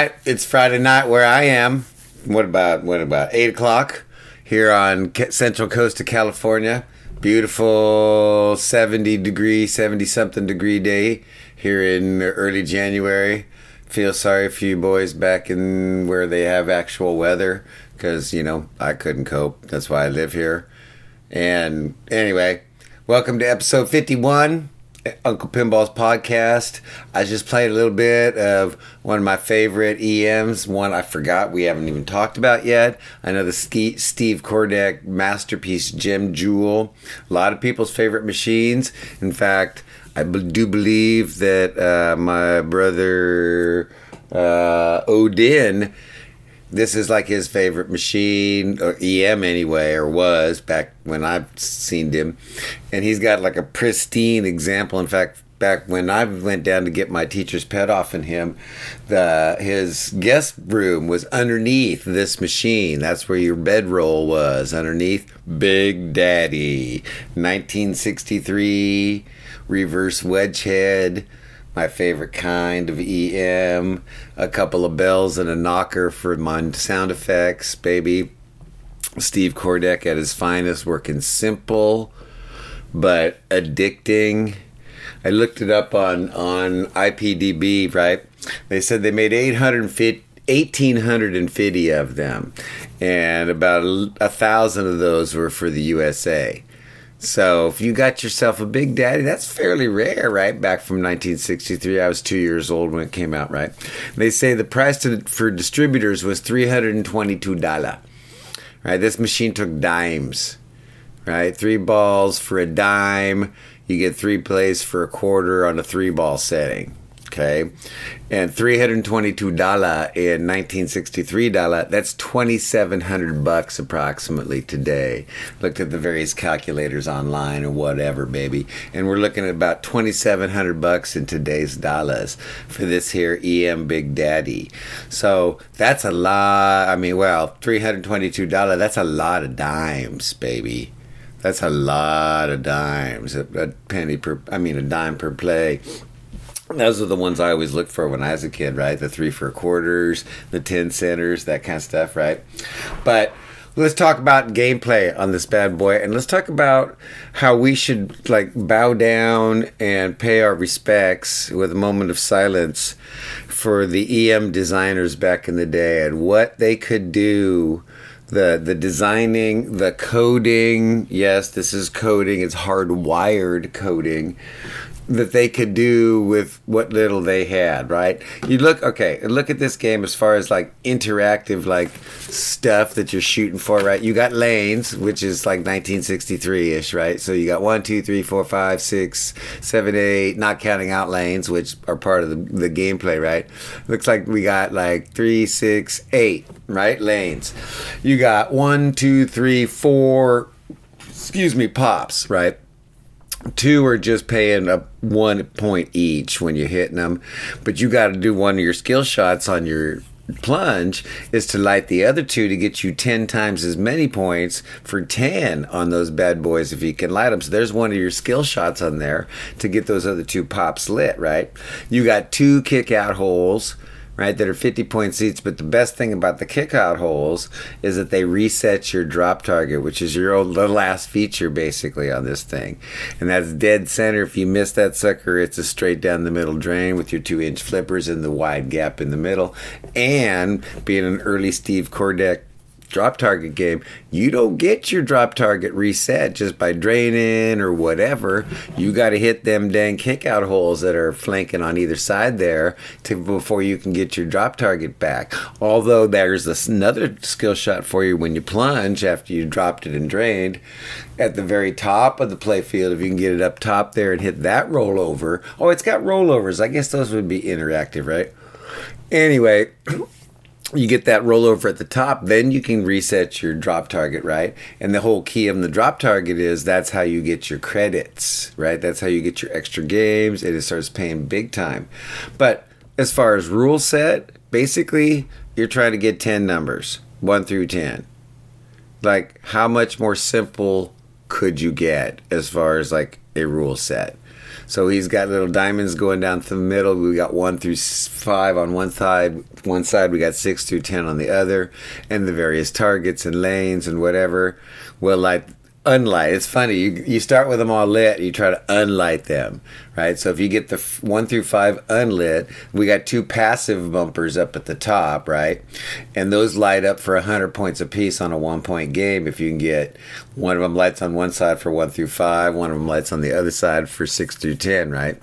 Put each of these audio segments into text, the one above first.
right, it's Friday night where I am. What about what about eight o'clock here on Central Coast of California? Beautiful seventy degree, seventy something degree day here in early January. Feel sorry for you boys back in where they have actual weather because you know I couldn't cope. That's why I live here. And anyway, welcome to episode fifty one. Uncle Pinball's podcast. I just played a little bit of one of my favorite EMs, one I forgot we haven't even talked about yet. I know the Steve Kordek masterpiece Gem Jewel. A lot of people's favorite machines. In fact, I do believe that uh, my brother uh, Odin this is like his favorite machine or EM anyway, or was back when I've seen him, and he's got like a pristine example. In fact, back when I went down to get my teacher's pet off in him, the his guest room was underneath this machine. That's where your bedroll was underneath Big Daddy, 1963 reverse wedge head my favorite kind of EM, a couple of bells and a knocker for my sound effects, baby. Steve Kordek at his finest, working simple but addicting. I looked it up on on IPDB, right? They said they made 850 1850 of them and about a thousand of those were for the USA. So if you got yourself a Big Daddy, that's fairly rare, right? Back from 1963, I was two years old when it came out, right? They say the price to, for distributors was $322. Right? This machine took dimes, right? Three balls for a dime. You get three plays for a quarter on a three ball setting. Okay, and three hundred twenty-two dollar in nineteen sixty-three dollar. That's twenty-seven hundred bucks approximately today. Looked at the various calculators online or whatever, baby, and we're looking at about twenty-seven hundred bucks in today's dollars for this here EM Big Daddy. So that's a lot. I mean, well, three hundred twenty-two dollar. That's a lot of dimes, baby. That's a lot of dimes. A penny per. I mean, a dime per play those are the ones I always looked for when I was a kid, right? The three for quarters, the ten centers, that kind of stuff, right? But let's talk about gameplay on this bad boy, and let's talk about how we should like bow down and pay our respects with a moment of silence for the EM designers back in the day and what they could do the the designing, the coding. Yes, this is coding. It's hardwired coding that they could do with what little they had, right? You look okay, look at this game as far as like interactive like stuff that you're shooting for, right? You got lanes, which is like 1963 ish, right? So you got one, two, three, four, five, six, seven, eight, not counting out lanes, which are part of the, the gameplay, right? Looks like we got like three, six, eight, right? Lanes. You got one, two, three, four, excuse me, pops, right? Two are just paying a one point each when you're hitting them but you got to do one of your skill shots on your plunge is to light the other two to get you 10 times as many points for 10 on those bad boys if you can light them. So there's one of your skill shots on there to get those other two pops lit right? You got two kick out holes right, that are 50 point seats. But the best thing about the kickout holes is that they reset your drop target, which is your old, the last feature basically on this thing. And that's dead center. If you miss that sucker, it's a straight down the middle drain with your two inch flippers and the wide gap in the middle. And being an early Steve Kordek drop target game, you don't get your drop target reset just by draining or whatever. You got to hit them dang kick out holes that are flanking on either side there to before you can get your drop target back. Although there's this, another skill shot for you when you plunge after you dropped it and drained at the very top of the playfield. If you can get it up top there and hit that rollover. Oh, it's got rollovers. I guess those would be interactive, right? Anyway, you get that rollover at the top, then you can reset your drop target, right? And the whole key of the drop target is that's how you get your credits, right? That's how you get your extra games, and it starts paying big time. But as far as rule set, basically, you're trying to get 10 numbers, 1 through 10. Like, how much more simple could you get as far as like a rule set? So he's got little diamonds going down through the middle. We got one through five on one side. One side we got six through ten on the other, and the various targets and lanes and whatever Well, light unlight. It's funny. You you start with them all lit. You try to unlight them, right? So if you get the f- one through five unlit, we got two passive bumpers up at the top, right? And those light up for hundred points apiece on a one point game. If you can get one of them lights on one side for one through five, one of them lights on the other side for six through ten, right?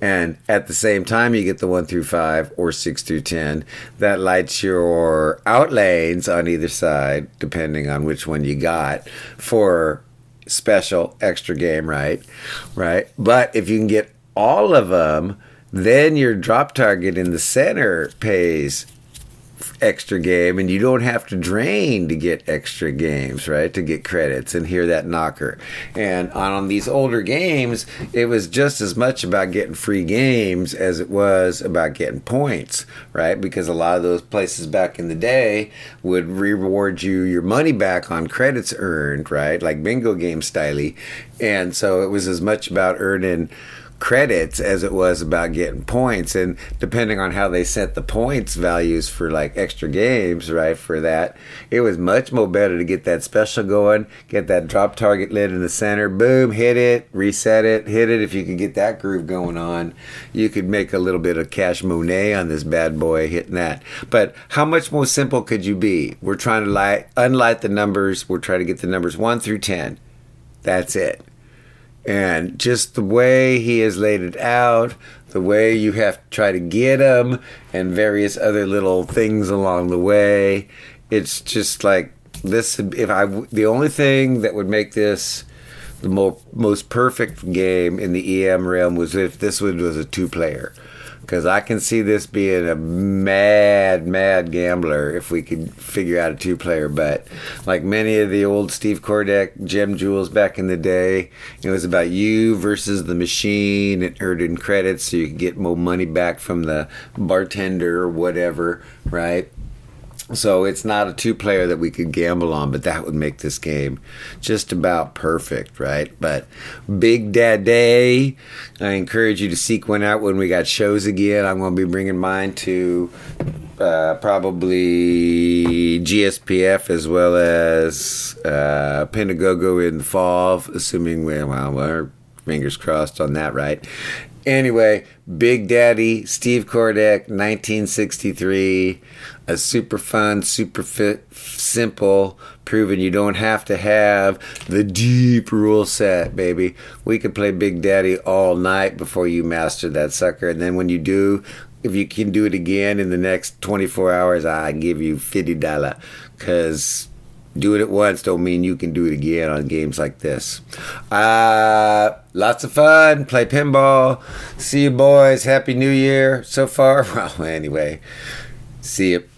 And at the same time, you get the one through five or six through ten that lights your out lanes on either side, depending on which one you got for special extra game, right? Right. But if you can get all of them, then your drop target in the center pays extra game and you don't have to drain to get extra games right to get credits and hear that knocker. And on these older games it was just as much about getting free games as it was about getting points right? Because a lot of those places back in the day would reward you your money back on credits earned right? Like bingo game style and so it was as much about earning credits as it was about getting points and depending on how they set the points values for like extra games right for that it was much more better to get that special going get that drop target lit in the center boom hit it reset it hit it. If you could get that groove going on you could make a little bit of cash money on this bad boy hitting that. But how much more simple could you be? We're trying to light unlight the numbers. We're trying to get the numbers 1 through 10 that's it and just the way he has laid it out, the way you have to try to get him, and various other little things along the way. It's just like this. If I, the only thing that would make this the mo- most perfect game in the EM realm was if this one was a two player because I can see this being a mad, mad gambler if we could figure out a two player bet. Like many of the old Steve Kordek gem jewels back in the day, it was about you versus the machine and earning credits so you could get more money back from the bartender or whatever, right? So it's not a two player that we could gamble on, but that would make this game just about perfect, right? But Big Daddy, I encourage you to seek one out when we got shows again. I'm going to be bringing mine to uh, probably GSPF as well as uh, Pentagogo in the fall, assuming we're, well, we're fingers crossed on that, right? Anyway, Big Daddy, Steve Kordek, 1963. A super fun, super fit, simple, proven you don't have to have the deep rule set, baby. We could play Big Daddy all night before you master that sucker. And then when you do, if you can do it again in the next 24 hours, I give you $50. Because doing it at once don't mean you can do it again on games like this. Uh, lots of fun. Play pinball. See you boys. Happy New Year so far. Well, anyway, see you.